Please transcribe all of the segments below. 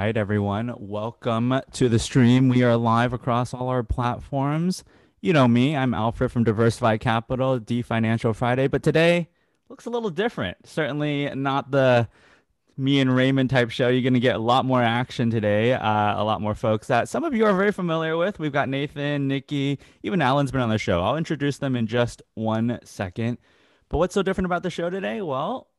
right, everyone. Welcome to the stream. We are live across all our platforms. You know me, I'm Alfred from Diversify Capital, D Financial Friday, but today looks a little different. Certainly not the me and Raymond type show. You're going to get a lot more action today, uh, a lot more folks that some of you are very familiar with. We've got Nathan, Nikki, even Alan's been on the show. I'll introduce them in just one second. But what's so different about the show today? Well,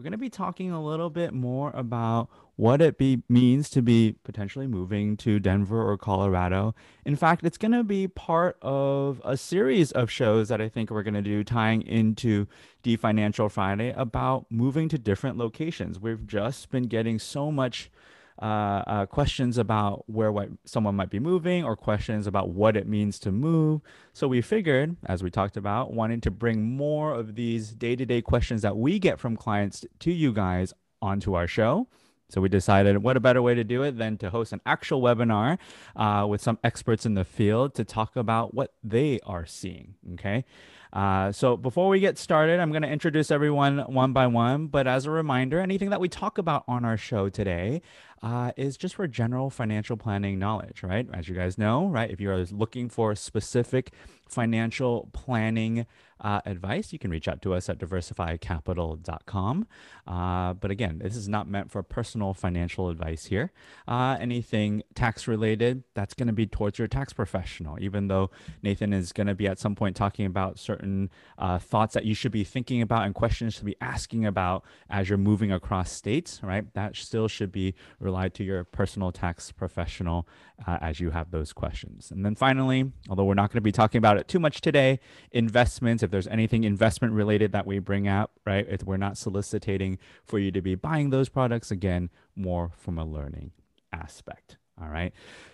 we're going to be talking a little bit more about what it be, means to be potentially moving to Denver or Colorado. In fact, it's going to be part of a series of shows that I think we're going to do tying into D Financial Friday about moving to different locations. We've just been getting so much uh, uh, questions about where what someone might be moving or questions about what it means to move. So we figured, as we talked about, wanting to bring more of these day-to-day questions that we get from clients to you guys onto our show. So we decided what a better way to do it than to host an actual webinar uh, with some experts in the field to talk about what they are seeing. Okay. Uh, so before we get started, I'm going to introduce everyone one by one. But as a reminder, anything that we talk about on our show today uh, is just for general financial planning knowledge, right? As you guys know, right? If you are looking for specific financial planning uh, advice, you can reach out to us at diversifycapital.com. Uh, but again, this is not meant for personal financial advice here. Uh, anything tax related, that's going to be towards your tax professional, even though Nathan is going to be at some point talking about certain uh, thoughts that you should be thinking about and questions to be asking about as you're moving across states, right? That still should be relied to your personal tax professional uh, as you have those questions. And then finally, although we're not going to be talking about it too much today, investments, if there's anything investment related that we bring up, right? If we're not soliciting for you to be buying those products, again, more from a learning aspect. All right.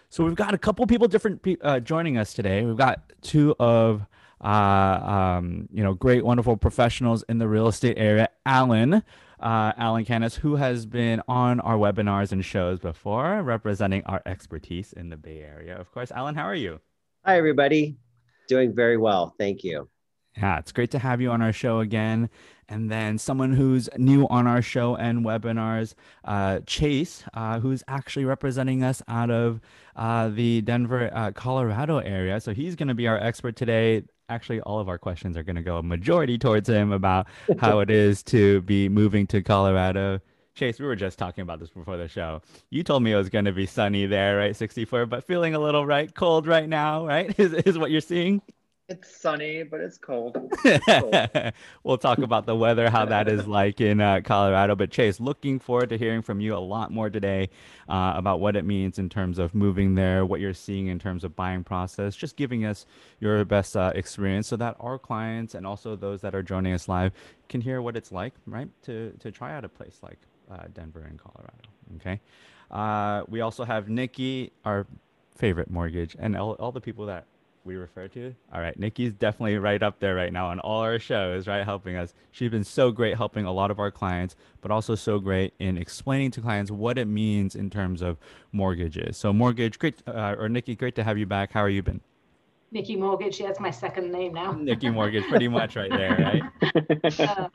So we've got a couple people different uh, joining us today. We've got two of uh, um, you know great, wonderful professionals in the real estate area. Alan, uh, Alan Canis, who has been on our webinars and shows before, representing our expertise in the Bay Area. Of course, Alan, how are you? Hi, everybody. Doing very well. Thank you. Yeah, it's great to have you on our show again. And then someone who's new on our show and webinars, uh, Chase, uh, who's actually representing us out of uh, the Denver, uh, Colorado area. So he's going to be our expert today. Actually, all of our questions are going to go a majority towards him about how it is to be moving to Colorado. Chase, we were just talking about this before the show. You told me it was going to be sunny there, right? 64, but feeling a little right cold right now, right? Is, is what you're seeing? It's sunny, but it's cold. It's cold. we'll talk about the weather, how that is like in uh, Colorado. But Chase, looking forward to hearing from you a lot more today uh, about what it means in terms of moving there, what you're seeing in terms of buying process, just giving us your best uh, experience so that our clients and also those that are joining us live can hear what it's like, right, to to try out a place like uh, Denver and Colorado. Okay. Uh, we also have Nikki, our favorite mortgage, and all, all the people that we refer to. All right, Nikki's definitely right up there right now on all our shows, right, helping us. She's been so great helping a lot of our clients, but also so great in explaining to clients what it means in terms of mortgages. So, mortgage, great, uh, or Nikki, great to have you back. How are you been? Nikki Mortgage, yeah, that's my second name now. Nikki Mortgage, pretty much right there, right? uh,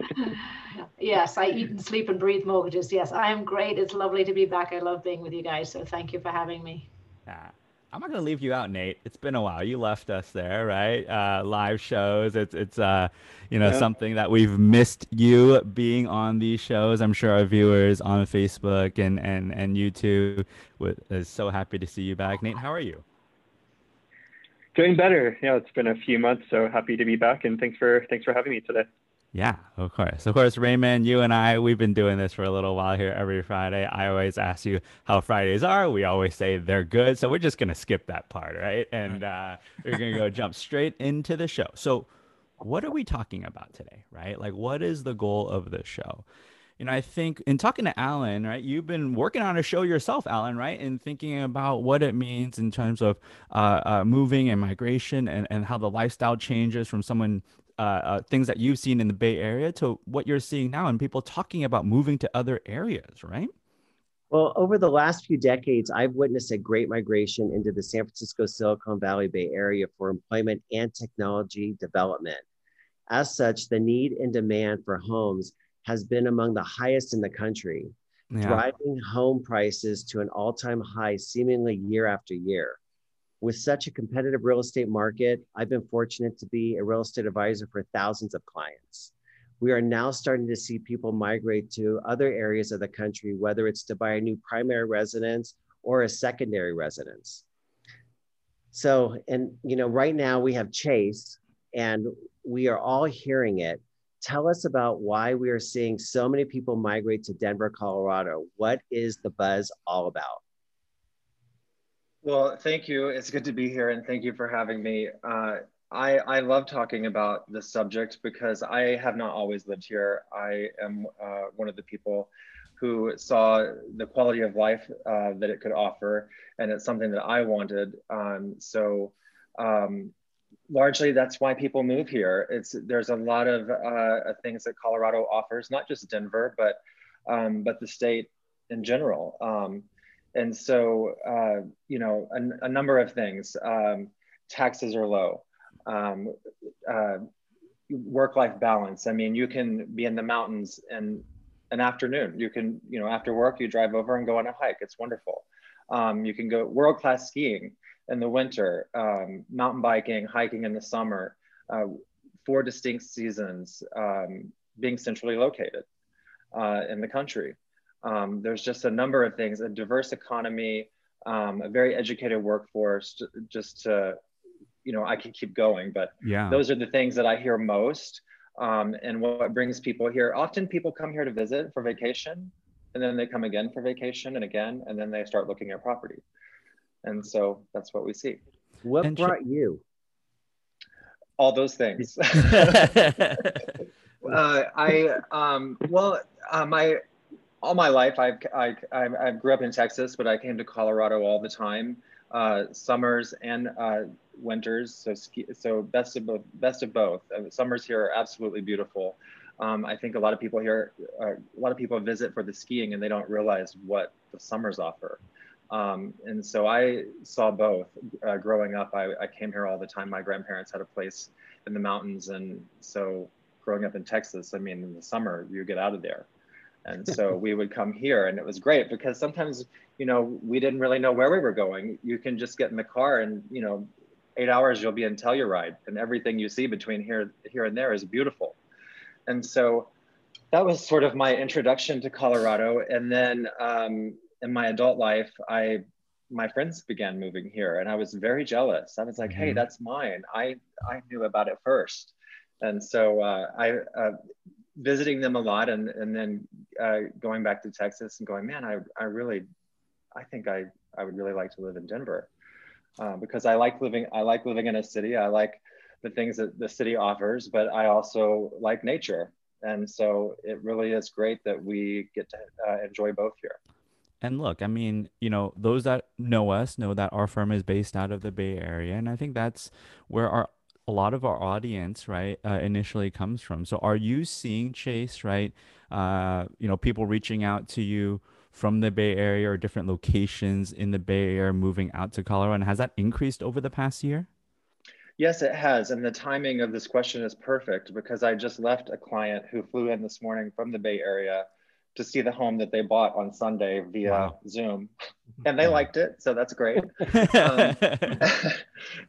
yes, I eat and sleep and breathe mortgages. Yes, I am great. It's lovely to be back. I love being with you guys. So thank you for having me. Yeah. I'm not gonna leave you out, Nate. It's been a while. You left us there, right? Uh, live shows. It's it's uh, you know, yeah. something that we've missed you being on these shows. I'm sure our viewers on Facebook and and and YouTube is so happy to see you back. Nate, how are you? Doing better. Yeah, it's been a few months, so happy to be back, and thanks for thanks for having me today. Yeah, of course. Of course, Raymond, you and I, we've been doing this for a little while here every Friday. I always ask you how Fridays are. We always say they're good. So we're just going to skip that part, right? And uh, we're going to go jump straight into the show. So, what are we talking about today, right? Like, what is the goal of the show? You know, I think in talking to Alan, right, you've been working on a show yourself, Alan, right, and thinking about what it means in terms of uh, uh, moving and migration and, and how the lifestyle changes from someone uh, uh, things that you've seen in the Bay Area to what you're seeing now and people talking about moving to other areas, right? Well, over the last few decades, I've witnessed a great migration into the San Francisco Silicon Valley Bay Area for employment and technology development. As such, the need and demand for homes has been among the highest in the country. yeah. driving home prices to an all time high seemingly year after year. With such a competitive real estate market, I've been fortunate to be a real estate advisor for thousands of clients. We are now starting to see people migrate to other areas of the country, whether it's to buy a new primary residence or a secondary residence. So, and you know, right now we have Chase, and we are all hearing it. Tell us about why we are seeing so many people migrate to Denver, Colorado. What is the buzz all about? Well, thank you. It's good to be here, and thank you for having me. Uh, I, I love talking about this subject because I have not always lived here. I am uh, one of the people who saw the quality of life uh, that it could offer, and it's something that I wanted. Um, so um, largely that's why people move here. It's there's a lot of uh, things that Colorado offers, not just Denver, but um, but the state in general. And so uh, you know a, a, number of things. Um, taxes are low. Um, uh, work-life balance. I mean, you can be in the mountains in an afternoon. You can you know after work you drive over and go on a hike. It's wonderful. Um, you can go world-class skiing in the winter, um, mountain biking, hiking in the summer, uh, four distinct seasons, um, being centrally located uh, in the country. Um, there's just a number of things, a diverse economy, um, a very educated workforce, just to, you know, I can keep going, but yeah. those are the things that I hear most. Um, and what brings people here, often people come here to visit for vacation, and then they come again for vacation and again, and then they start looking at property. And so that's what we see. What and brought you? All those things. uh, I um, well, uh, my all my life I've I, I, I grew up in Texas, but I came to Colorado all the time, uh, summers and uh, winters. So so best of both. Best of both. Uh, summers here are absolutely beautiful. Um, I think a lot of people here, uh, a lot of people visit for the skiing and they don't realize what the summers offer. Um, and so I saw both. Uh, growing up, I, I, came here all the time. My grandparents had a place in the mountains. And so growing up in Texas, I mean, in the summer, you get out of there. And so we would come here and it was great because sometimes, you know, we didn't really know where we were going. You can just get in the car and, you know, eight hours you'll be in Telluride and everything you see between here, here and there is beautiful. And so that was sort of my introduction to Colorado. And then um, in my adult life, I my friends began moving here, and I was very jealous. I was like, mm-hmm. "Hey, that's mine. I I knew about it first. and so uh, I uh, visiting them a lot, and and then uh, going back to Texas and going, man, I I really, I think I I would really like to live in Denver uh, because I like living I like living in a city. I like the things that the city offers, but I also like nature. And so it really is great that we get to uh, enjoy both here. And look, I mean, you know, those that know us know that our firm is based out of the Bay Area, and I think that's where our a lot of our audience, right, uh, initially comes from. So, are you seeing Chase, right? Uh, you know, people reaching out to you from the Bay Area or different locations in the Bay Area moving out to Colorado, and has that increased over the past year? Yes, it has. And the timing of this question is perfect because I just left a client who flew in this morning from the Bay Area to see the home that they bought on Sunday via wow. Zoom, and they liked it, so that's great. um,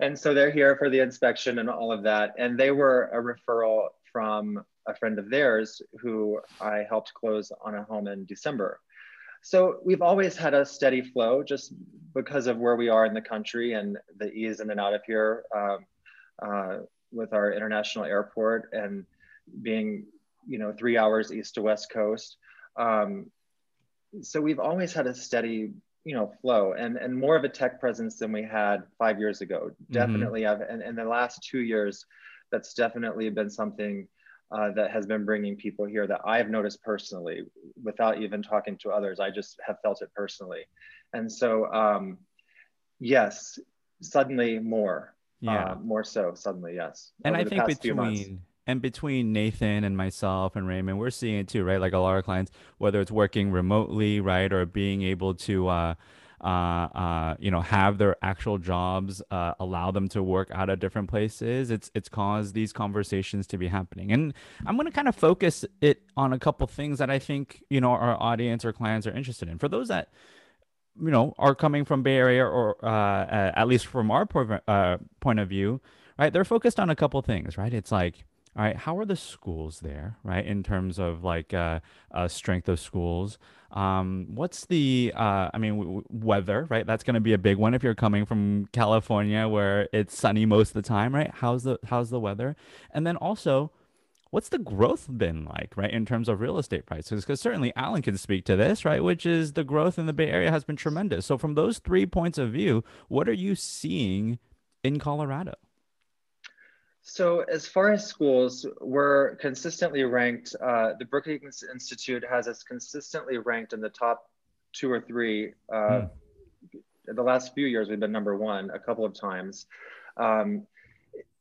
and so they're here for the inspection and all of that. And they were a referral from a friend of theirs who I helped close on a home in December. So we've always had a steady flow just because of where we are in the country and the ease in and out of here um, uh, with our international airport and being, you know, three hours east to west coast. Um, so we've always had a steady, you know, flow and, and more of a tech presence than we had five years ago. Mm-hmm. Definitely, mm-hmm. I've, and in the last two years, that's definitely been something uh, that has been bringing people here that I've noticed personally without even talking to others. I just have felt it personally. And so, um, yes, suddenly more, yeah, uh, more so suddenly, yes. And I think between and between Nathan and myself and Raymond, we're seeing it too, right? Like a lot of clients, whether it's working remotely, right, or being able to uh, uh, uh, you know, have their actual jobs, uh, allow them to work out of different places. It's it's caused these conversations to be happening, and I'm going to kind of focus it on a couple things that I think you know our audience or clients are interested in. For those that you know are coming from Bay Area or uh, at least from our uh, point of view, right? They're focused on a couple things, right? It's like all right, how are the schools there, right? In terms of like uh, uh strength of schools, um, what's the, uh, I mean, w- weather, right? That's going to be a big one if you're coming from California where it's sunny most of the time, right? How's the how's the weather? And then also, what's the growth been like, right, in terms of real estate prices? Because certainly Alan can speak to this, right? Which is the growth in the Bay Area has been tremendous. So from those three points of view, what are you seeing in Colorado? So as far as schools, we're consistently ranked. Uh, the Brookings Institute has us consistently ranked in the top two or three. Uh, mm. The last few years, we've been number one a couple of times. Um,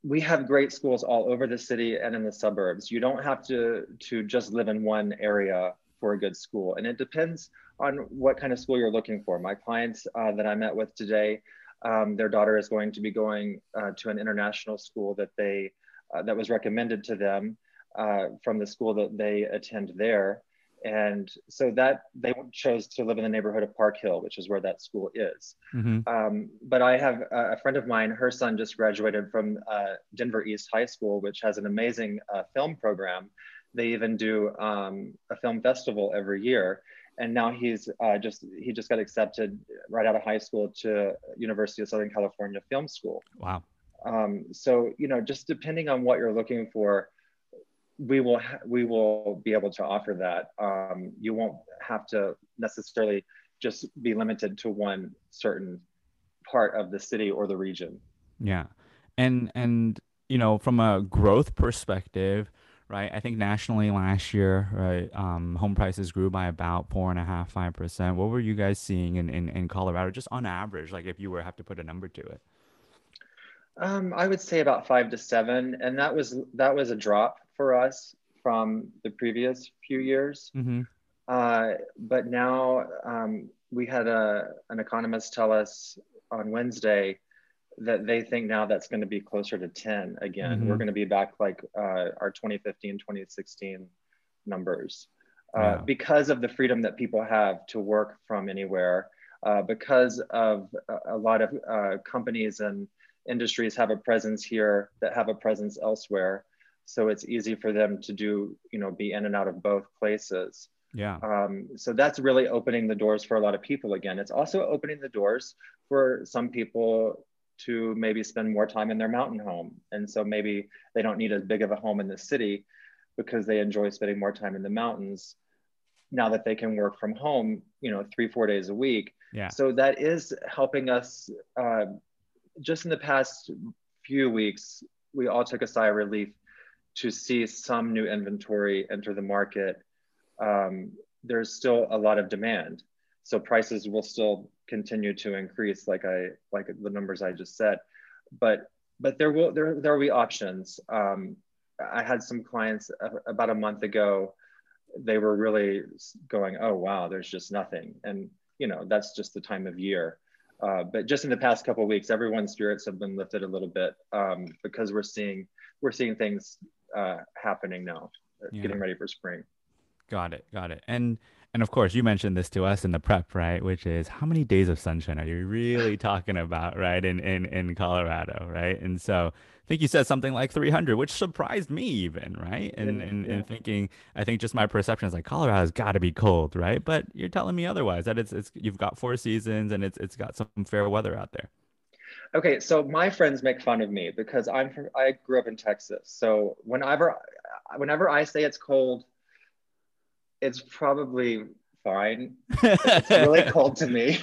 we have great schools all over the city and in the suburbs. You don't have to to just live in one area for a good school, and it depends on what kind of school you're looking for. My clients uh, that I met with today um, their daughter is going to be going uh, to an international school that they uh, that was recommended to them uh, from the school that they attend there. And so that they chose to live in the neighborhood of park hill which is where that school is. Mm-hmm. um, but i have a, friend of mine her son just graduated from uh, denver east high school which has an amazing uh, film program. They even do um, a film festival every year and now he's uh, just he just got accepted right out of high school to University of Southern California Film School. Wow. Um, so you know, just depending on what you're looking for, we will ha- we will be able to offer that. Um, you won't have to necessarily just be limited to one certain part of the city or the region. Yeah, and and you know, from a growth perspective right? I think nationally last year, right, um, home prices grew by about four and a half, five percent. What were you guys seeing in, in, in Colorado, just on average, like if you were have to put a number to it? Um, I would say about five to seven, and that was that was a drop for us from the previous few years. Mm-hmm. Uh, but now um, we had a an economist tell us on Wednesday that they think now that's going to be closer to 10 again. Mm-hmm. We're going to be back like uh, our 2015, 2016 numbers uh, because of the freedom that people have to work from anywhere, uh, because of a, a lot of uh, companies and industries have a presence here that have a presence elsewhere. So it's easy for them to do, you know, be in and out of both places. Yeah. Um, so that's really opening the doors for a lot of people again. It's also opening the doors for some people to maybe spend more time in their mountain home. And so maybe they don't need as big of a home in the city because they enjoy spending more time in the mountains now that they can work from home, you know, three, four days a week. Yeah. So that is helping us uh, just in the past few weeks, we all took a sigh of relief to see some new inventory enter the market. Um, there's still a lot of demand. So prices will still continue to increase like I like the numbers I just said. But but there will there there will be options. Um, I had some clients about a month ago. They were really going, oh wow, there's just nothing, and you know that's just the time of year. Uh, but just in the past couple weeks, everyone's spirits have been lifted a little bit um, because we're seeing we're seeing things uh, happening now, yeah. getting ready for spring. Got it, got it, and and of course, you mentioned this to us in the prep, right? Which is how many days of sunshine are you really talking about, right? In in in Colorado, right? And so I think you said something like 300, which surprised me even, right? And and, yeah. and thinking, I think just my perception is like Colorado's got to be cold, right? But you're telling me otherwise that it's it's you've got four seasons and it's it's got some fair weather out there. Okay, so my friends make fun of me because I'm from I grew up in Texas. So whenever whenever I say it's cold it's probably fine. it's really cold to me.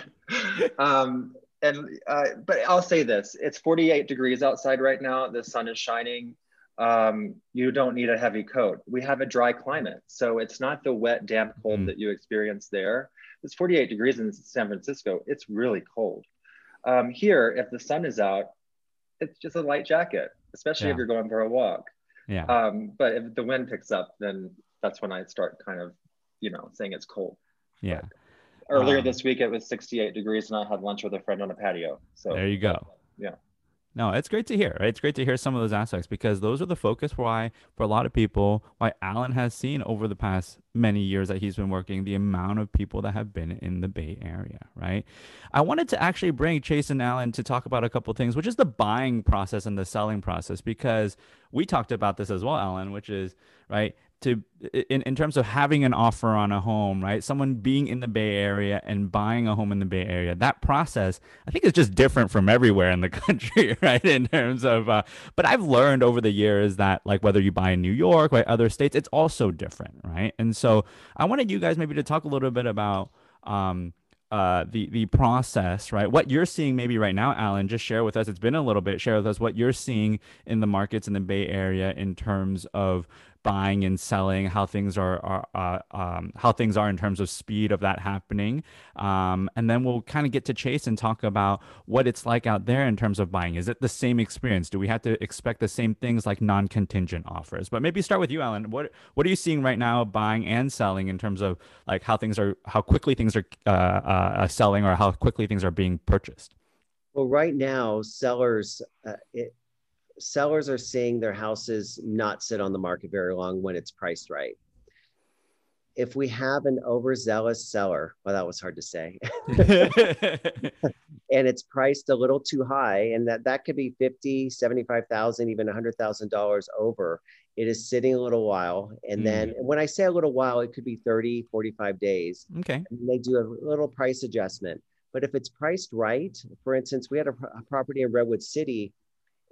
Um, and uh, but I'll say this: it's 48 degrees outside right now. The sun is shining. Um, you don't need a heavy coat. We have a dry climate, so it's not the wet, damp cold mm. that you experience there. It's 48 degrees in San Francisco. It's really cold. Um, here, if the sun is out, it's just a light jacket, especially yeah. if you're going for a walk. Yeah. Um, but if the wind picks up, then that's when I start kind of you know saying it's cold yeah earlier Um, this week it was 68 degrees, and I had lunch with a friend on a patio. So There you go. Yeah. No, it's great to hear. Right? It's great to hear some of those aspects because those are the focus why for a lot of people why Alan has seen over the past many years that he's been working the amount of people that have been in the Bay Area, right? I wanted to actually bring Chase and Alan to talk about a couple things, which is the buying process and the selling process because we talked about this as well, Alan, which is right to in, in terms of having an offer on a home right someone being in the bay area and buying a home in the bay area that process i think is just different from everywhere in the country right in terms of uh, but i've learned over the years that like whether you buy in new york or other states it's also different right and so i wanted you guys maybe to talk a little bit about um, uh, the the process, right? What you're seeing maybe right now, Alan, just share with us. It's been a little bit. Share with us what you're seeing in the markets in the Bay Area in terms of buying and selling, how things are, are uh, um, how things are in terms of speed of that happening, um, and then we'll kind of get to Chase and talk about what it's like out there in terms of buying. Is it the same experience? Do we have to expect the same things like non-contingent offers? But maybe start with you, Alan. What what are you seeing right now, buying and selling, in terms of like how things are, how quickly things are uh, uh, selling, or how quickly things are being purchased? Well, right now, sellers, uh, it, sellers are seeing their houses not sit on the market very long when it's priced right. If we have an overzealous seller, well, that was hard to say, and it's priced a little too high, and that, that could be 50, 75,000, even $100,000 over, it is sitting a little while. And then and when I say a little while, it could be 30, 45 days. okay. And they do a little price adjustment. But if it's priced right, for instance, we had a, a property in Redwood City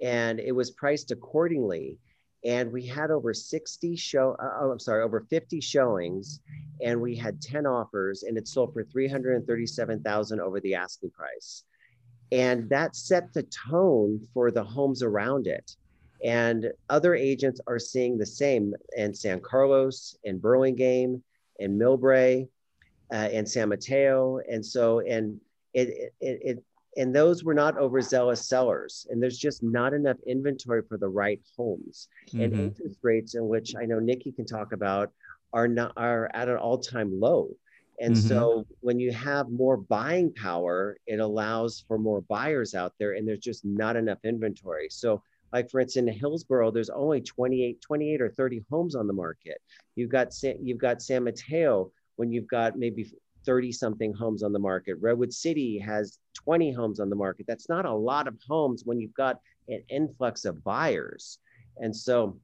and it was priced accordingly. And we had over 60 show, uh, oh, I'm sorry, over 50 showings, and we had 10 offers, and it sold for 337,000 over the asking price. And that set the tone for the homes around it. And other agents are seeing the same in San Carlos, in Burlingame, in Millbrae, uh, and San Mateo. And so, and it, it, it, and those were not overzealous sellers. And there's just not enough inventory for the right homes. And Mhm. interest rates, in which I know Nikki can talk about, are not are at an all-time low. And Mhm. so when you have more buying power, it allows for more buyers out there, and there's just not enough inventory. So like for instance, in Hillsborough, there's only 28, 28 or 30 homes on the market. You've got San, you've got San Mateo when you've got maybe 30 something homes on the market. Redwood City has 20 homes on the market. That's not a lot of homes when you've got an influx of buyers. And so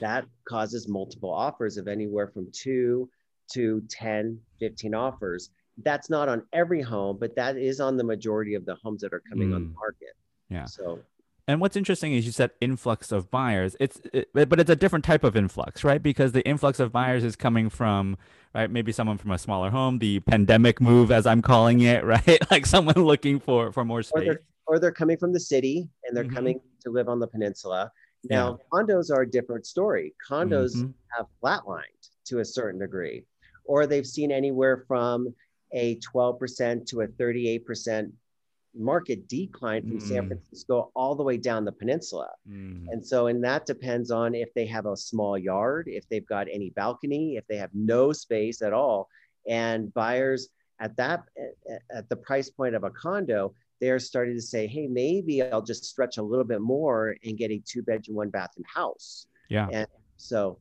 that causes multiple offers of anywhere from two to 10, 15 offers. That's not on every home, but that is on the majority of the homes that are coming on the Mm. market. Yeah. So And what's interesting is you said influx of buyers. It's it, but it's a different type of influx, right? Because the influx of buyers is coming from right, maybe someone from a smaller home, the pandemic move, as I'm calling it, right? like someone looking for for more or space. they're, or they're coming from the city and they're Mhm. coming to live on the peninsula. Now, condos are a different story. Condos Mhm. have flatlined to a certain degree, or they've seen anywhere from a 12% to a 38% market decline from San Mm. Francisco all the way down the peninsula. Mm. And so, and that depends on if they have a small yard, if they've got any balcony, if they have no space at all. And buyers at that, at- at the price point of a condo, they're starting to say, hey, maybe I'll just stretch a little bit more and get a two bedroom, one bathroom house. Yeah. And so,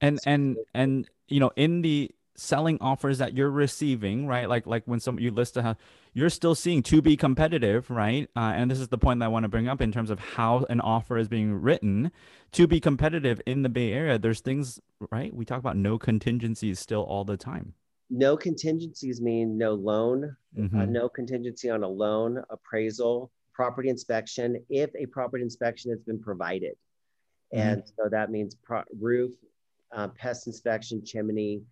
and and and you know in the selling offers that you're receiving right? Like like when some you list a house you're still seeing to be competitive right? Uh, and this is the point that i want to bring up in terms of how an offer is being written. To be competitive in the bay area there's things right? We talk about no contingencies still all the time. No contingencies mean no loan, uh, Mhm. no contingency on a loan, appraisal, property inspection, if a property inspection has been provided. And so that means pro- roof, uh, pest inspection, chimney,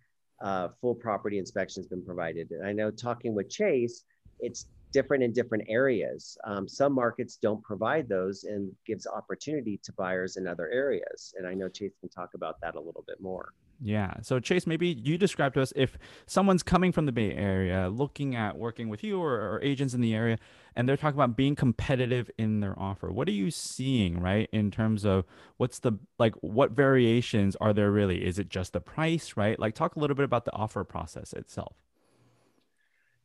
uh, full property inspection has been provided. And I know talking with Chase, it's different in different areas. Um, some markets don't provide those and gives opportunity to buyers in other areas. And I know Chase can talk about that a little bit more. Yeah. So Chase, maybe you describe to us if someone's coming from the Bay Area, looking at working with you or, or agents in the area, and they're talking about being competitive in their offer. What are you seeing, right? In terms of what's the like, what variations are there really? Is it just the price, right? Like, talk a little bit about the offer process itself.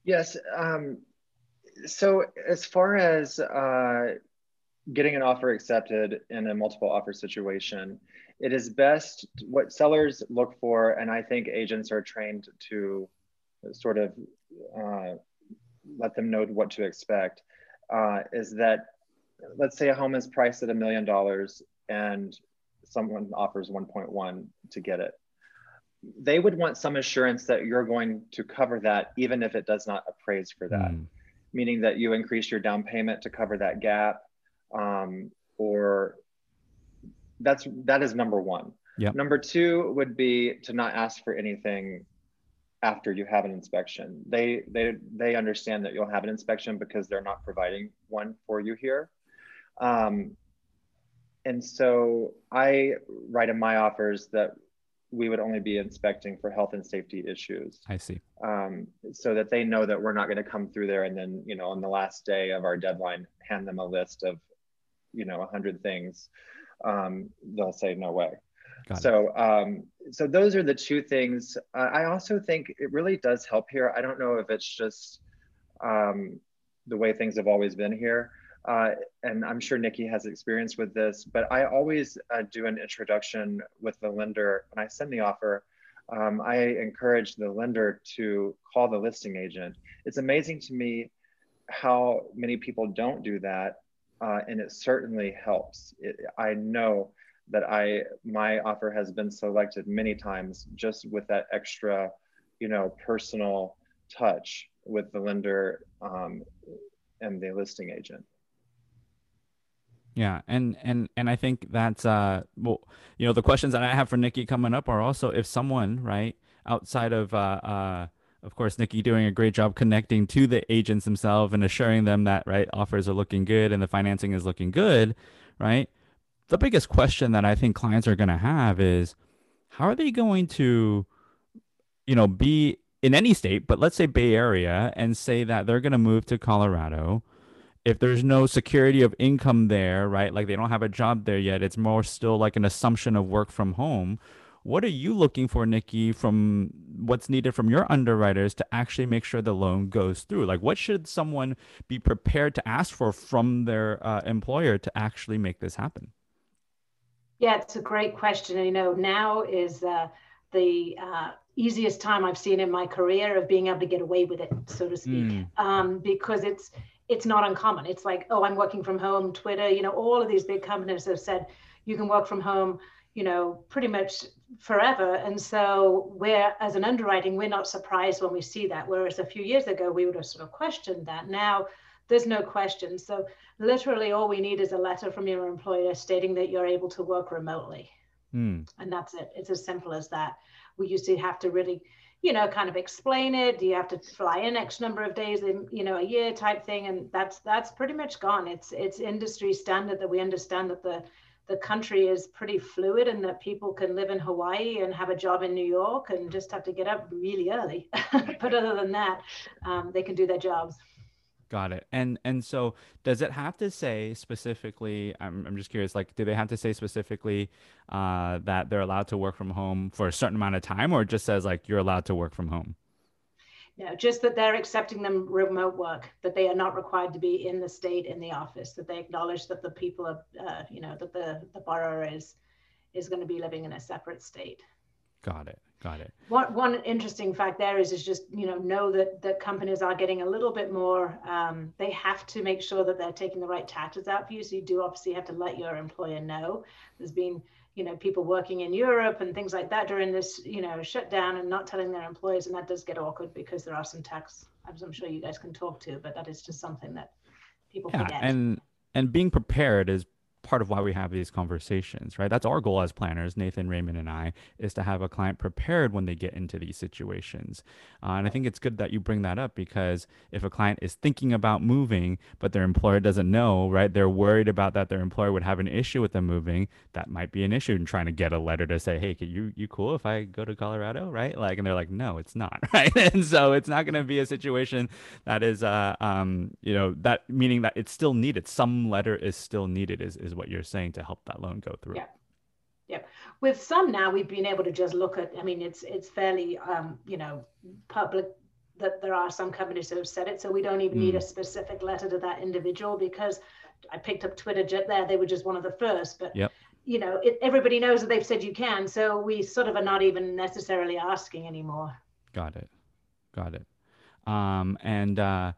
Yes. Um, so as far as uh, getting an offer accepted in a multiple offer situation, it is best what sellers look for, and I think agents are trained to sort of uh, let them know what to expect, uh, is that let's say a home is priced at a million dollars and someone offers 1.1 to get it. They would want some assurance that you're going to cover that, even if it does not appraise for that, mm. meaning that you increase your down payment to cover that gap, um, or that's that is number one. Yep. Number two would be to not ask for anything after you have an inspection. They they they understand that you'll have an inspection because they're not providing one for you here. Um, and so I write in my offers that we would only be inspecting for health and safety issues. I see. Um, so that they know that we're not going to come through there and then, you know, on the last day of our deadline, hand them a list of, you know, a hundred things. Um, they'll say no way. Got so, um, so those are the two things. Uh, I also think it really does help here. I don't know if it's just um, the way things have always been here, uh, and I'm sure Nikki has experience with this, but I always uh, do an introduction with the lender when I send the offer. Um, I encourage the lender to call the listing agent. It's amazing to me how many people don't do that, uh, and it certainly helps. It, I know that I my offer has been selected many times just with that extra, you know, personal touch with the lender um, and the listing agent. Yeah, and and and I think that's uh well, you know, the questions that I have for Nikki coming up are also if someone right outside of uh uh of course Nikki doing a great job connecting to the agents themselves and assuring them that right offers are looking good and the financing is looking good, right? The biggest question that I think clients are going to have is how are they going to you know be in any state, but let's say Bay Area and say that they're going to move to Colorado if there's no security of income there, right? Like they don't have a job there yet. It's more still like an assumption of work from home. What are you looking for, Nikki, from what's needed from your underwriters to actually make sure the loan goes through? Like, what should someone be prepared to ask for from their uh, employer to actually make this happen? Yeah, it's a great question. You know, now is uh, the uh, easiest time I've seen in my career of being able to get away with it, so to speak, mm. um, because it's it's not uncommon. It's like, oh, I'm working from home, Twitter, you know, all of these big companies have said you can work from home, you know, pretty much forever. And so we're, as an underwriting, we're not surprised when we see that. Whereas a few years ago, we would have sort of questioned that. Now there's no question. So literally all we need is a letter from your employer stating that you're able to work remotely. Mm. And that's it. It's as simple as that. We used to have to really you know, kind of explain it. Do you have to fly in X number of days in, you know, a year type thing? And that's that's pretty much gone. It's it's industry standard that we understand that the the country is pretty fluid and that people can live in Hawaii and have a job in New York and just have to get up really early. but other than that, um, they can do their jobs. Got it. And and so does it have to say specifically? I'm I'm just curious. Like, do they have to say specifically uh, that they're allowed to work from home for a certain amount of time, or just says like you're allowed to work from home? No, just that they're accepting them remote work. That they are not required to be in the state in the office. That they acknowledge that the people are, uh, you know, that the the borrower is is going to be living in a separate state. Got it. Got it. One one interesting fact there is is just you know know that that companies are getting a little bit more. Um, they have to make sure that they're taking the right taxes out for you. So you do obviously have to let your employer know. There's been you know people working in Europe and things like that during this you know shutdown and not telling their employees, and that does get awkward because there are some tax. As I'm sure you guys can talk to, but that is just something that people yeah, forget. And and being prepared is part of why we have these conversations, right? That's our goal as planners, Nathan, Raymond, and I, is to have a client prepared when they get into these situations. Uh, and I think it's good that you bring that up because if a client is thinking about moving, but their employer doesn't know, right? They're worried about that their employer would have an issue with them moving. That might be an issue in trying to get a letter to say, hey, can you you cool if I go to Colorado, right? Like, and they're like, no, it's not, right? and so it's not going to be a situation that is, uh, um, you know, that meaning that it's still needed. Some letter is still needed. Is is is what you're saying to help that loan go through. Yeah. Yeah. With some now we've been able to just look at, I mean, it's it's fairly um, you know, public that there are some companies who have said it. So we don't even mm. need a specific letter to that individual because I picked up Twitter jet there. They were just one of the first, but yep. you know, it, everybody knows that they've said you can. So we sort of are not even necessarily asking anymore. Got it. Got it. Um, and uh,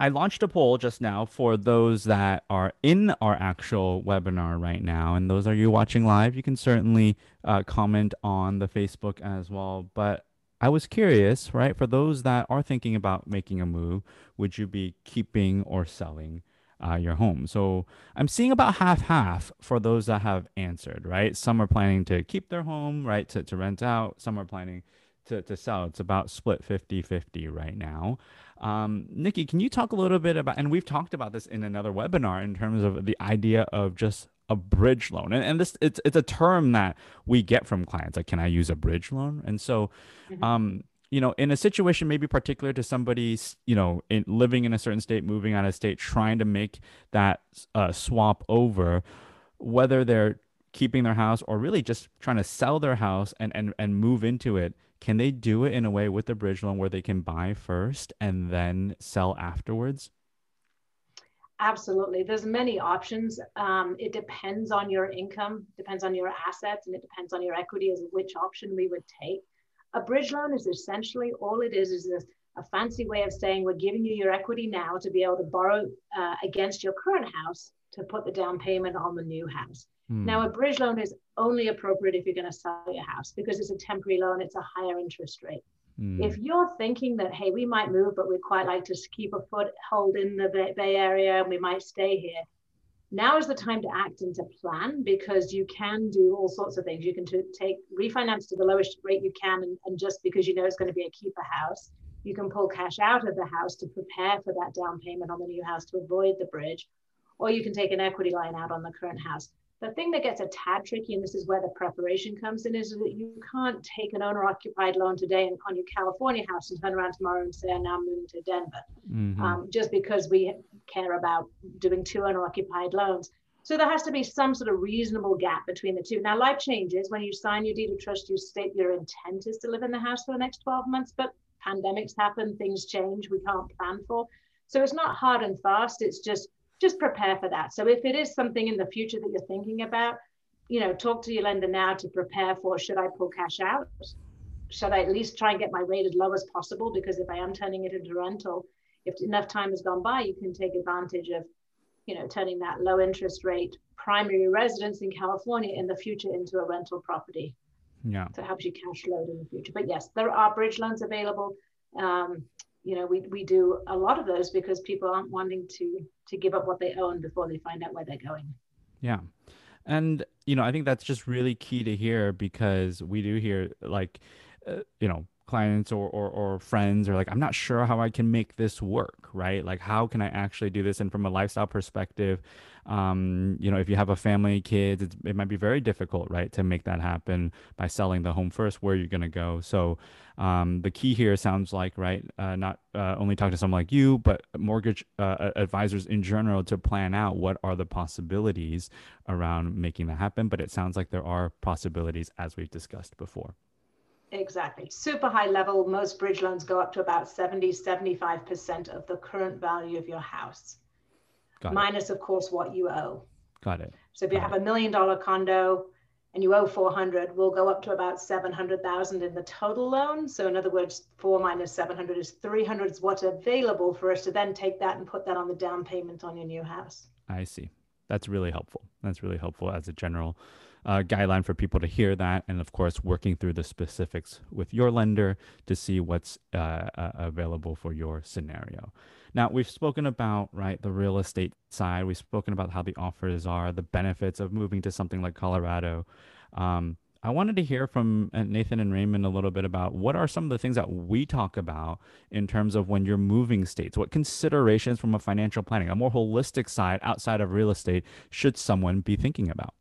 I launched a poll just now for those that are in our actual webinar right now. And those are you watching live, you can certainly uh, comment on the Facebook as well. But I was curious, right? For those that are thinking about making a move, would you be keeping or selling uh, your home? So I'm seeing about half half for those that have answered, right? Some are planning to keep their home, right? To, to rent out. Some are planning to, to sell. It's about split 50 50 right now. Um, Nikki, can you talk a little bit about, and we've talked about this in another webinar in terms of the idea of just a bridge loan. And, and this, it's, it's a term that we get from clients. Like, can I use a bridge loan? And so, mm-hmm. um, you know, in a situation maybe particular to somebody, you know, in, living in a certain state, moving out of state, trying to make that uh, swap over, whether they're keeping their house or really just trying to sell their house and, and, and move into it, can they do it in a way with the bridge loan where they can buy first and then sell afterwards? Absolutely. There's many options. Um, it depends on your income, depends on your assets, and it depends on your equity as which option we would take. A bridge loan is essentially all it is is a, a fancy way of saying we're giving you your equity now to be able to borrow uh, against your current house to put the down payment on the new house. Hmm. Now, a bridge loan is only appropriate if you're going to sell your house because it's a temporary loan, it's a higher interest rate. Hmm. If you're thinking that, hey, we might move, but we'd quite like to keep a foothold in the Bay, Bay Area and we might stay here, now is the time to act and to plan because you can do all sorts of things. You can t- take refinance to the lowest rate you can, and, and just because you know it's going to be a keeper house, you can pull cash out of the house to prepare for that down payment on the new house to avoid the bridge, or you can take an equity line out on the current house. The thing that gets a tad tricky, and this is where the preparation comes in, is that you can't take an owner occupied loan today and on your California house and turn around tomorrow and say, I'm now moving to Denver, mm-hmm. um, just because we care about doing two owner occupied loans. So there has to be some sort of reasonable gap between the two. Now, life changes. When you sign your deed of trust, you state your intent is to live in the house for the next 12 months, but pandemics happen, things change, we can't plan for. So it's not hard and fast. It's just just prepare for that. So if it is something in the future that you're thinking about, you know, talk to your lender now to prepare for should I pull cash out? Should I at least try and get my rate as low as possible? Because if I am turning it into rental, if enough time has gone by, you can take advantage of, you know, turning that low interest rate primary residence in California in the future into a rental property. Yeah. So it helps you cash load in the future. But yes, there are bridge loans available. Um, you know, we, we do a lot of those because people aren't wanting to to give up what they own before they find out where they're going. Yeah. And, you know, I think that's just really key to hear because we do hear like, uh, you know, clients or, or, or friends are like, I'm not sure how I can make this work, right? Like, how can I actually do this? And from a lifestyle perspective, um, you know, if you have a family, kids, it might be very difficult, right, to make that happen by selling the home first, where you're going to go. So, um, the key here sounds like, right, uh, not uh, only talk to someone like you, but mortgage uh, advisors in general to plan out what are the possibilities around making that happen. But it sounds like there are possibilities as we've discussed before. Exactly. Super high level, most bridge loans go up to about 70, 75% of the current value of your house, Got minus, it. of course, what you owe. Got it. So if you Got have a million dollar condo and you owe 400, we'll go up to about 700,000 in the total loan. So in other words, four minus 700 is 300 is what's available for us to then take that and put that on the down payment on your new house. I see. That's really helpful. That's really helpful as a general uh, guideline for people to hear that. And of course, working through the specifics with your lender to see what's uh, uh, available for your scenario. Now, we've spoken about, right, the real estate side. We've spoken about how the offers are, the benefits of moving to something like Colorado. Um, I wanted to hear from uh, Nathan and Raymond a little bit about what are some of the things that we talk about in terms of when you're moving states. What considerations from a financial planning, a more holistic side outside of real estate, should someone be thinking about?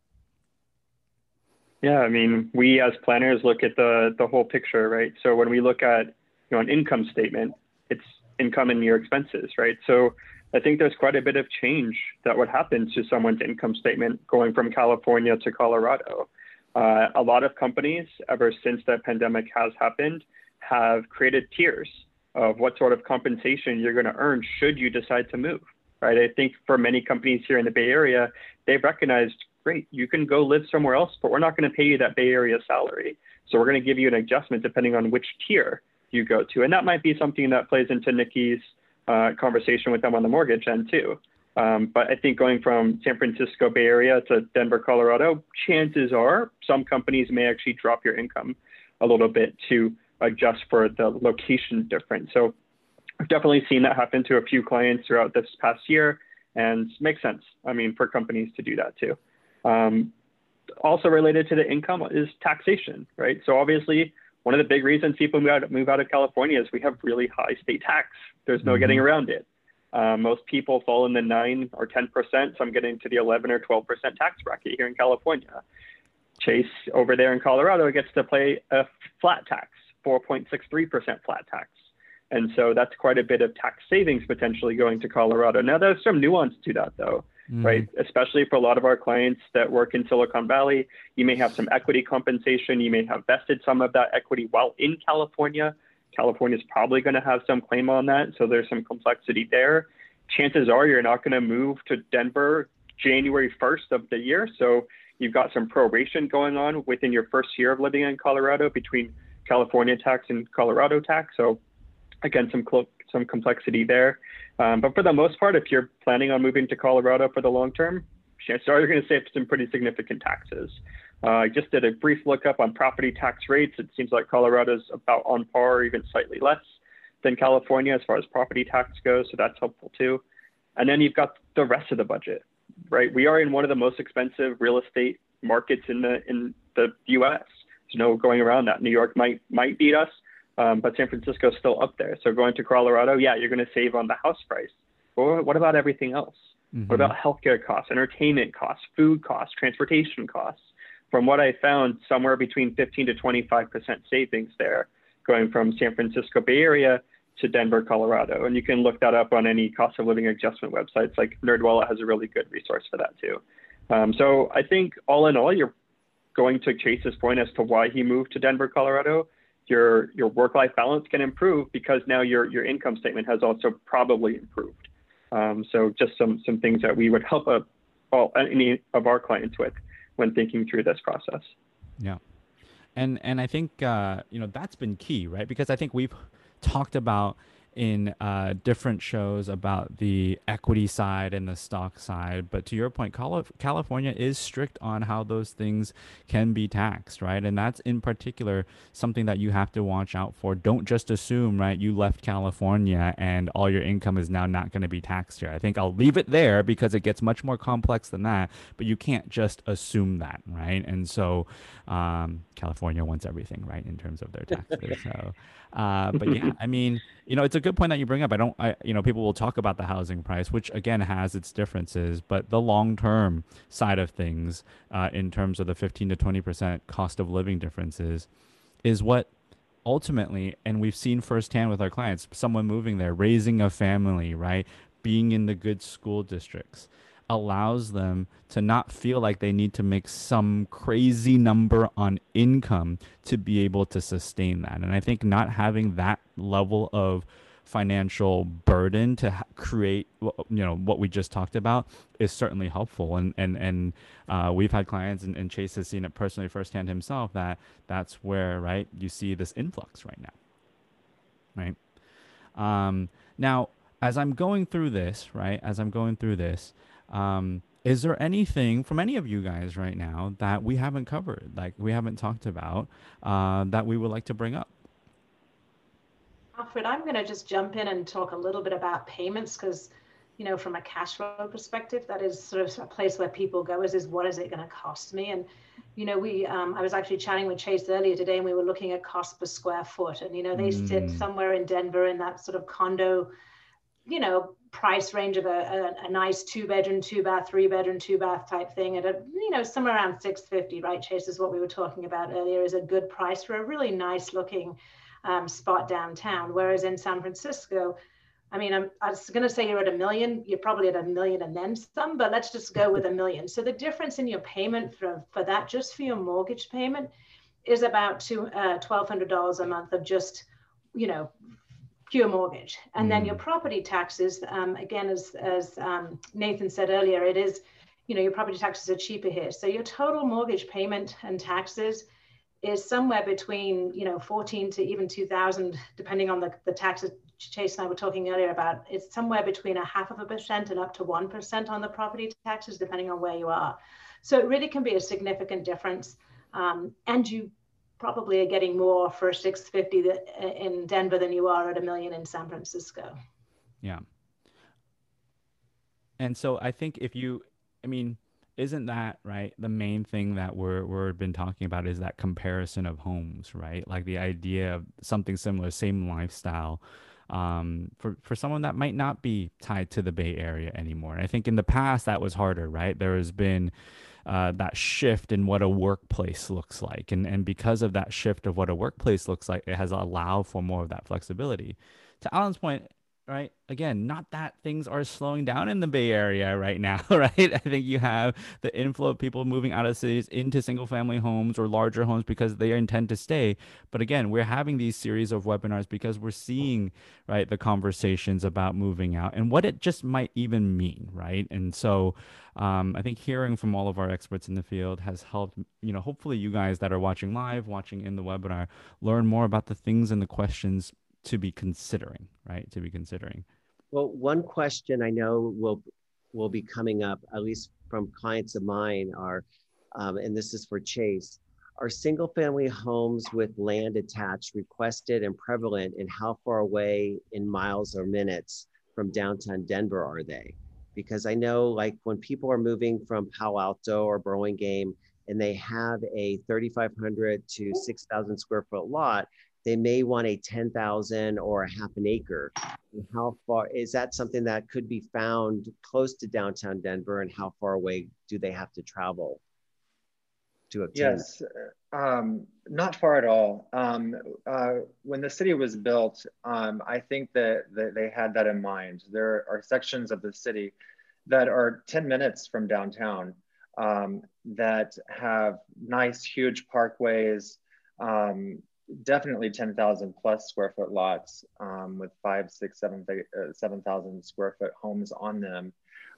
Yeah, I mean, we as planners look at the the whole picture, right? So when we look at you know an income statement, it's income and your expenses, right? So I think there's quite a bit of change that would happen to someone's income statement going from California to Colorado. Uh, a lot of companies, ever since the pandemic has happened, have created tiers of what sort of compensation you're going to earn should you decide to move, right? I think for many companies here in the Bay Area, they've recognized, great, you can go live somewhere else, but we're not going to pay you that Bay Area salary. So we're going to give you an adjustment depending on which tier you go to. And that might be something that plays into Nikki's uh, conversation with them on the mortgage end too. Um, but I think going from San Francisco Bay Area to Denver, Colorado, chances are some companies may actually drop your income a little bit to adjust for the location difference. So I've definitely seen that happen to a few clients throughout this past year and makes sense. I mean, for companies to do that too. Um, also related to the income is taxation, right? So obviously, one of the big reasons people move out, move out of California is we have really high state tax. There's no mm-hmm. getting around it. Uh, most people fall in the 9 or 10%. So I'm getting to the 11 or 12% tax bracket here in California. Chase over there in Colorado gets to pay a flat tax, 4.63% flat tax. And so that's quite a bit of tax savings potentially going to Colorado. Now, there's some nuance to that, though, mm. right? Especially for a lot of our clients that work in Silicon Valley, you may have some equity compensation. You may have vested some of that equity while in California. California is probably going to have some claim on that. So there's some complexity there. Chances are you're not going to move to Denver January 1st of the year. So you've got some proration going on within your first year of living in Colorado between California tax and Colorado tax. So again, some some complexity there. Um, but for the most part, if you're planning on moving to Colorado for the long term, chances are you're going to save some pretty significant taxes. Uh, I just did a brief lookup on property tax rates. It seems like Colorado is about on par or even slightly less than California as far as property tax goes, so that's helpful too. And then you've got the rest of the budget, right? We are in one of the most expensive real estate markets in the in the U.S. There's no going around that. New York might might beat us, um, but San Francisco is still up there. So going to Colorado, yeah, you're going to save on the house price. But what about everything else? Mm-hmm. What about healthcare costs, entertainment costs, food costs, transportation costs? From what I found, somewhere between 15 to 25% savings there, going from San Francisco Bay Area to Denver, Colorado. And you can look that up on any cost of living adjustment websites. Like NerdWallet has a really good resource for that too. Um, so I think all in all, you're going to Chase's point as to why he moved to Denver, Colorado. Your your work-life balance can improve because now your your income statement has also probably improved. Um, so just some some things that we would help a, all any of our clients with when thinking through this process. Yeah, and and I think uh, you know that's been key, right? Because I think we've talked about in uh, different shows about the equity side and the stock side. But to your point, California is strict on how those things can be taxed, right? And that's in particular something that you have to watch out for. Don't just assume, right, you left California and all your income is now not going to be taxed here. I think I'll leave it there because it gets much more complex than that. But you can't just assume that, right? And so um, California wants everything, right, in terms of their taxes. so, uh, but yeah, I mean, you know, it's a good point that you bring up. I don't, I, you know, people will talk about the housing price, which again has its differences, but the long term side of things, uh, in terms of the 15 to 20% cost of living differences, is what ultimately, and we've seen firsthand with our clients, someone moving there, raising a family, right, being in the good school districts allows them to not feel like they need to make some crazy number on income to be able to sustain that. And I think not having that level of financial burden to create you know what we just talked about is certainly helpful. And and and uh, we've had clients and, and chase has seen it personally firsthand himself that that's where right you see this influx right now. Right? Um, now as i'm going through this right as i'm going through this um, is there anything from any of you guys right now that we haven't covered, like we haven't talked about, uh, that we would like to bring up? Alfred, I'm going to just jump in and talk a little bit about payments because, you know, from a cash flow perspective, that is sort of a place where people go is, is what is it going to cost me? And, you know, we, um, I was actually chatting with Chase earlier today and we were looking at cost per square foot. And, you know, they mm. sit somewhere in Denver in that sort of condo, you know, price range of a, a, a, nice two bedroom, two bath, three bedroom, two bath type thing at a, you know, somewhere around 650, right? Chase is what we were talking about earlier is a good price for a really nice looking um, spot downtown. Whereas in San Francisco, I mean, I'm, I was going to say you're at a million, you're probably at a million and then some, but let's just go with a million. So the difference in your payment for, for that, just for your mortgage payment, is about two, uh, $1,200 a month of just, you know, pure mortgage. And mm. then your mm. property taxes, um, again, as, as um, Nathan said earlier, it is, you know, your property taxes are cheaper here. So your total mortgage payment and taxes is somewhere between, you know, 14 to even 2000, depending on the, the taxes Chase and I were talking earlier about. It's somewhere between a half of a percent and up to 1% on the property taxes, depending on where you are. So it really can be a significant difference. Um, and you probably are getting more for 650 that, uh, in Denver than you are at a million in San Francisco. Yeah. And so I think if you, I mean, isn't that right? The main thing that we're we're been talking about is that comparison of homes, right? Like the idea of something similar, same lifestyle, um, for for someone that might not be tied to the Bay Area anymore. And I think in the past that was harder, right? There has been uh, that shift in what a workplace looks like. And, and because of that shift of what a workplace looks like, it has allowed for more of that flexibility. To Alan's point, right? Again, not that things are slowing down in the Bay Area right now, right? I think you have the inflow of people moving out of cities into single family homes or larger homes because they intend to stay. But again, we're having these series of webinars because we're seeing, right, the conversations about moving out and what it just might even mean, right? And so um, I think hearing from all of our experts in the field has helped, you know, hopefully you guys that are watching live, watching in the webinar, learn more about the things and the questions to be considering, right? To be considering. Well, one question I know will will be coming up, at least from clients of mine, are, um, and this is for Chase, are single family homes with land attached requested and prevalent, and how far away in miles or minutes from downtown Denver are they? Because I know, like, when people are moving from Palo Alto or Burlingame and they have a 3,500 to 6,000 square foot lot, they may want a 10,000 or a half an acre. And how far is that something that could be found close to downtown Denver and how far away do they have to travel to obtain? Yes, um, not far at all. Um, uh, when the city was built, um, I think that, that they had that in mind. There are sections of the city that are 10 minutes from downtown um, that have nice, huge parkways, um, definitely 10,000 plus square foot lots um, with five, six, seven, uh, 7,000 square foot homes on them.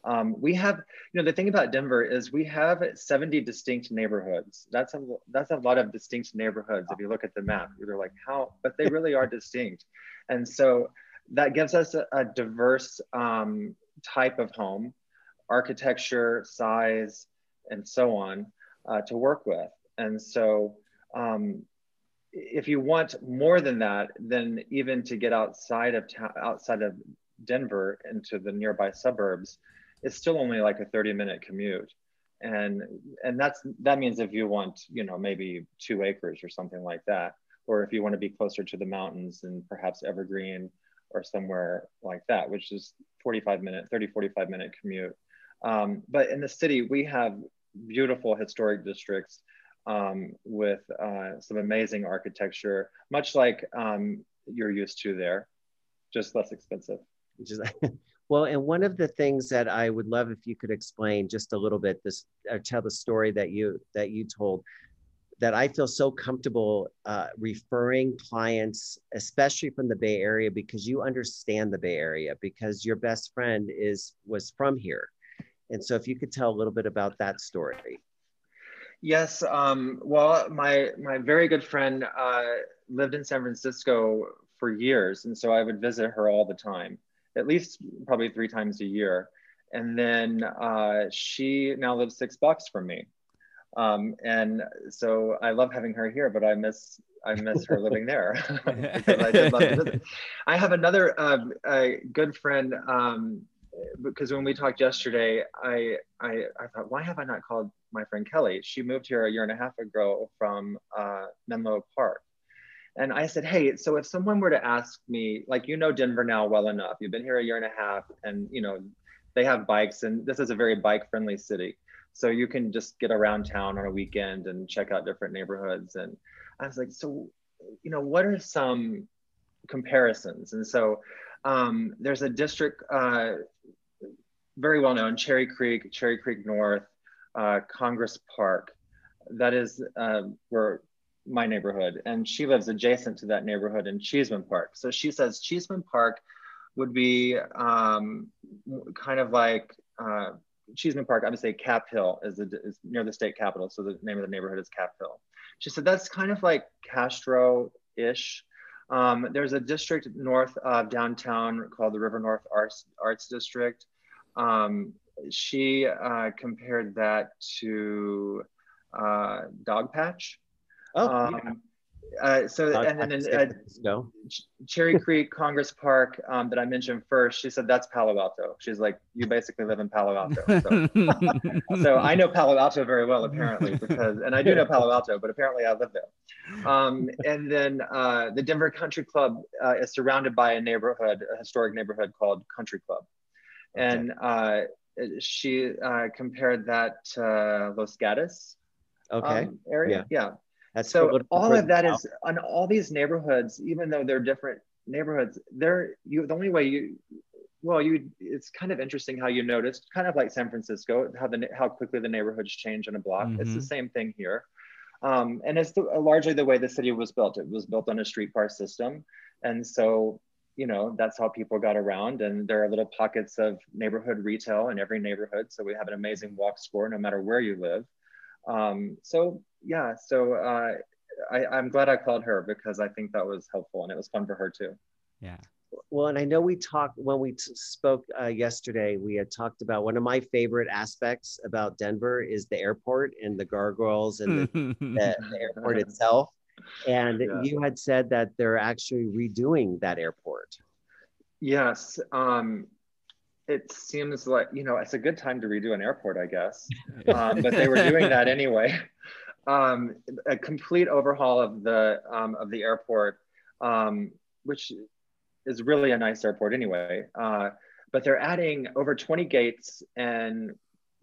Um, we have, you know, the thing about Denver is we have 70 distinct neighborhoods. That's a, that's a lot of distinct neighborhoods. If you look at the map, you're like, how, but they really are distinct. And so that gives us a, a diverse um, type of home, architecture, size, and so on uh, to work with. And so um, if you want more than that, then even to get outside of outside of Denver into the nearby suburbs, it's still only like a 30 minute commute. And, and that's, that means if you want, you know, maybe two acres or something like that, or if you want to be closer to the mountains and perhaps Evergreen or somewhere like that, which is 45 minute, 30, 45 minute commute. Um, but in the city, we have beautiful historic districts um, with uh, some amazing architecture, much like um, you're used to there, just less expensive. Just, well, and one of the things that I would love if you could explain just a little bit, this or tell the story that you that you told, that I feel so comfortable uh, referring clients, especially from the Bay Area, because you understand the Bay Area, because your best friend is was from here, and so if you could tell a little bit about that story. Yes. Um, well, my my very good friend uh, lived in San Francisco for years, and so I would visit her all the time, at least probably three times a year. And then uh, she now lives six blocks from me, um, and so I love having her here, but I miss I miss her living there I did love to visit. I have another uh, good friend. Um, because when we talked yesterday, I, I, I thought, why have I not called my friend Kelly? She moved here a year and a half ago from uh, Menlo Park. And I said, hey, so if someone were to ask me, like, you know Denver now well enough, you've been here a year and a half and, you know, they have bikes and this is a very bike friendly city. So you can just get around town on a weekend and check out different neighborhoods. And I was like, so, you know, what are some comparisons? And so um, there's a district uh, very well known, Cherry Creek, Cherry Creek North, uh, Congress Park. That is uh, where my neighborhood, and she lives adjacent to that neighborhood in Cheesman Park. So she says Cheesman Park would be um, kind of like uh, Cheesman Park. I would say Cap Hill is, is near the state capitol, so the name of the neighborhood is Cap Hill. She said that's kind of like Castro-ish. Um, there's a district north of downtown called the River North Arts, Arts District. Um, she uh, compared that to uh, Dogpatch. Oh, um, yeah. uh, so Dog and, then uh. Ch- Cherry Creek Congress Park um, that I mentioned first. She said that's Palo Alto. She's like, you basically live in Palo Alto. So, so I know Palo Alto very well, apparently, because and I do know Palo Alto, but apparently I live there. Um, and then uh, the Denver Country Club uh, is surrounded by a neighborhood, a historic neighborhood called Country Club, and uh, she uh, compared that to Los Gatos Okay. um, area. Yeah. That's So all of that is on all these neighborhoods, even though they're different neighborhoods, they're you the only way you well you it's kind of interesting how you noticed kind of like San Francisco how the how quickly the neighborhoods change in a block. It's the Mhm. same thing here. Um, and it's the, largely the way the city was built. It was built on a streetcar system. And so, you know, that's how people got around. And there are little pockets of neighborhood retail in every neighborhood. So we have an amazing walk score no matter where you live. Um, so yeah, so uh, I, I'm glad I called her because I think that was helpful and it was fun for her too. yeah. Well, and I know we talked when we t- spoke uh, yesterday. We had talked about one of my favorite aspects about Denver is the airport and the gargoyles and the, the, the airport itself. And Yeah. you had said that they're actually redoing that airport. Yes. Um, it seems like, you know, it's a good time to redo an airport, I guess. um, but they were doing that anyway. Um, a complete overhaul of the um, of the airport, um, which is really a nice airport anyway. Uh, but they're adding over 20 gates and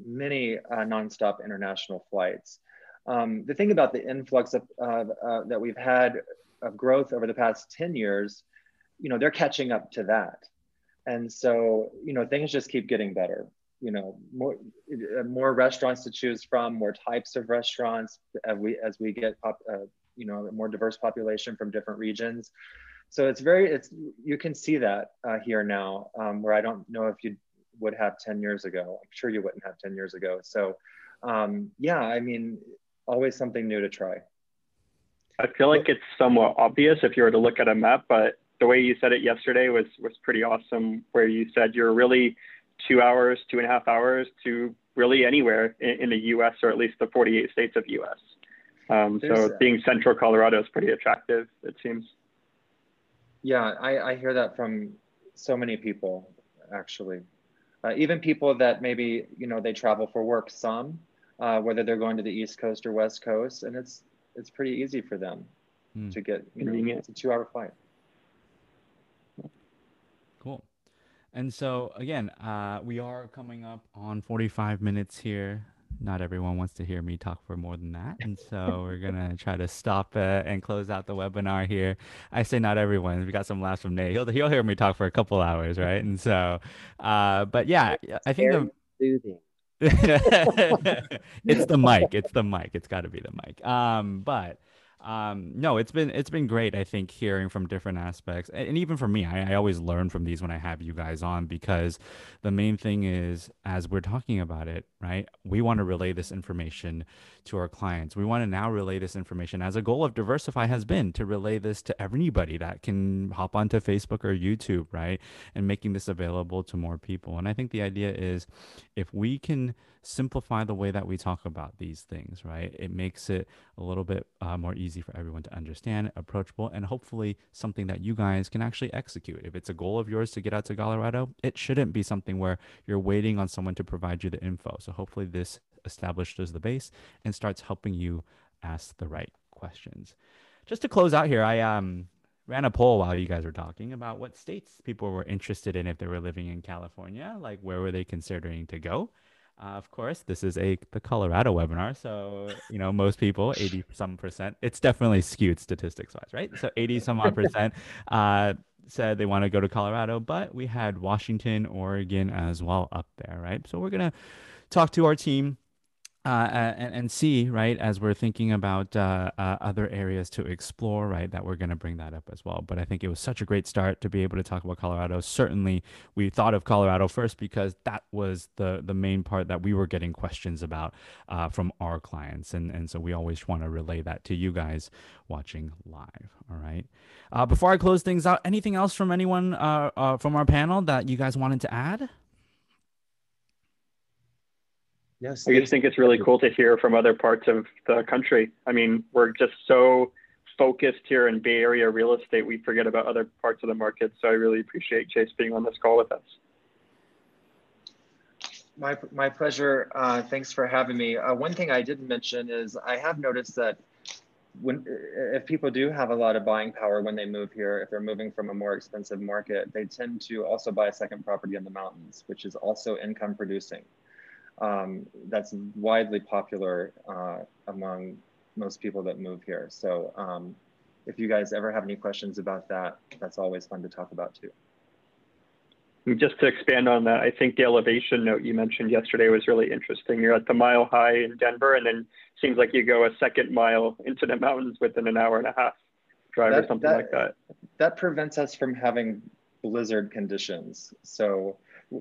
many uh, nonstop international flights. Um, the thing about the influx of, uh, uh, that we've had of growth over the past 10 years, you know, they're catching up to that. And so, you know, things just keep getting better. You know more uh, more restaurants to choose from more types of restaurants as we as we get pop, uh, you know a more diverse population from different regions. So it's very it's you can see that uh, here now um, where i don't know if you would have 10 years ago. I'm sure you wouldn't have 10 years ago. So um, yeah i mean always something new to try I feel like it's somewhat obvious if you were to look at a map, but the way you said it yesterday was was pretty awesome. Where you said you're really two hours, two and a half hours to really anywhere in, in the U.S. or at least the 48 states of U.S. Um, so There's- being central Colorado is pretty attractive. It seems. Yeah, I, I hear that from so many people, actually. Uh, even people that maybe, you know, they travel for work some, uh, whether they're going to the East Coast or West Coast, and it's it's pretty easy for them Hmm. to get, you know, Convenient. it's a two hour flight. Cool. And so again, uh, we are coming up on 45 minutes here. Not everyone wants to hear me talk for more than that, and so we're gonna try to stop uh, and close out the webinar here. I say not everyone. We got some laughs from Nate. He'll he'll hear me talk for a couple hours, right? And so, uh, but yeah, I think the Very soothing. it's the mic. It's the mic. It's got to be the mic. Um, but um, no, it's been it's been great. I think hearing from different aspects, and, and even for me, I, I always learn from these when I have you guys on because the main thing is as we're talking about it, right? We want to relay this information to our clients. We want to now relay this information as a goal of Diversify has been to relay this to everybody that can hop onto Facebook or YouTube, right? And making this available to more people. And I think the idea is if we can simplify the way that we talk about these things, right? It makes it a little bit uh, more easy for everyone to understand, approachable, and hopefully something that you guys can actually execute. If it's a goal of yours to get out to Colorado, it shouldn't be something where you're waiting on someone to provide you the info. So hopefully this establishes the base and starts helping you ask the right questions. Just to close out here, I um ran a poll while you guys were talking about what states people were interested in if they were living in California, like where were they considering to go. Uh, of course, this is a the Colorado webinar, so you know most people, eighty some percent. It's definitely skewed statistics wise, right? So eighty some odd percent uh, said they want to go to Colorado, but we had Washington, Oregon as well up there, right? So we're gonna talk to our team uh, and, and see, right, as we're thinking about uh, uh, other areas to explore, right, that we're going to bring that up as well. But I think it was such a great start to be able to talk about Colorado. Certainly, we thought of Colorado first because that was the the main part that we were getting questions about uh, from our clients, and and so we always want to relay that to you guys watching live. All right. Uh, before I close things out, anything else from anyone uh, from our panel that you guys wanted to add? Yes. I just think it's really cool to hear from other parts of the country. I mean, we're just so focused here in Bay Area real estate, we forget about other parts of the market. So I really appreciate Chase being on this call with us. My, my pleasure. Uh, thanks for having me. Uh, one thing I didn't mention is I have noticed that when if people do have a lot of buying power when they move here, if they're moving from a more expensive market, they tend to also buy a second property in the mountains, which is also income producing um, that's widely popular uh, among most people that move here. So um, if you guys ever have any questions about that, that's always fun to talk about too. Just to expand on that, I think the elevation note you mentioned yesterday was really interesting. You're at the mile high in Denver, and then seems like you go a second mile into the mountains within an hour and a half drive that, or something that, like that. That prevents us from having blizzard conditions. So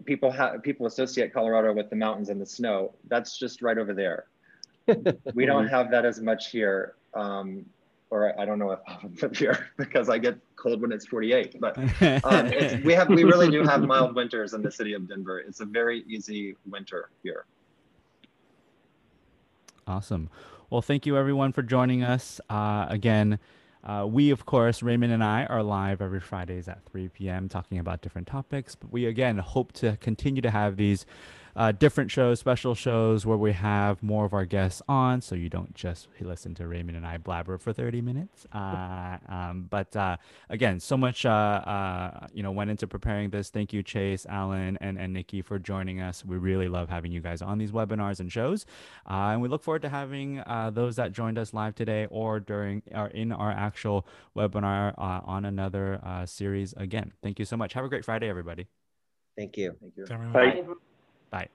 people have people associate Colorado with the mountains and the snow. That's just right over there. we don't have that as much here. Um, or I don't know if I live here because I get cold when it's 48. But um, we have we really do have mild winters in the city of Denver. It's a very easy winter here. Awesome. Well, thank you everyone for joining us. Uh, again, uh, we, of course, Raymond and I are live every Fridays at 3 p.m. talking about different topics. But we, again, hope to continue to have these uh, different shows, special shows where we have more of our guests on, so you don't just listen to Raymond and I blabber for 30 minutes. Uh, um, but uh, again, so much uh, uh, you know went into preparing this. Thank you, Chase, Alan, and and Nikki for joining us. We really love having you guys on these webinars and shows, uh, and we look forward to having those that joined us live today or during or in our actual webinar on another series again. Thank you so much. Have a great Friday, everybody. Thank you. Thank you. Bye. Bye.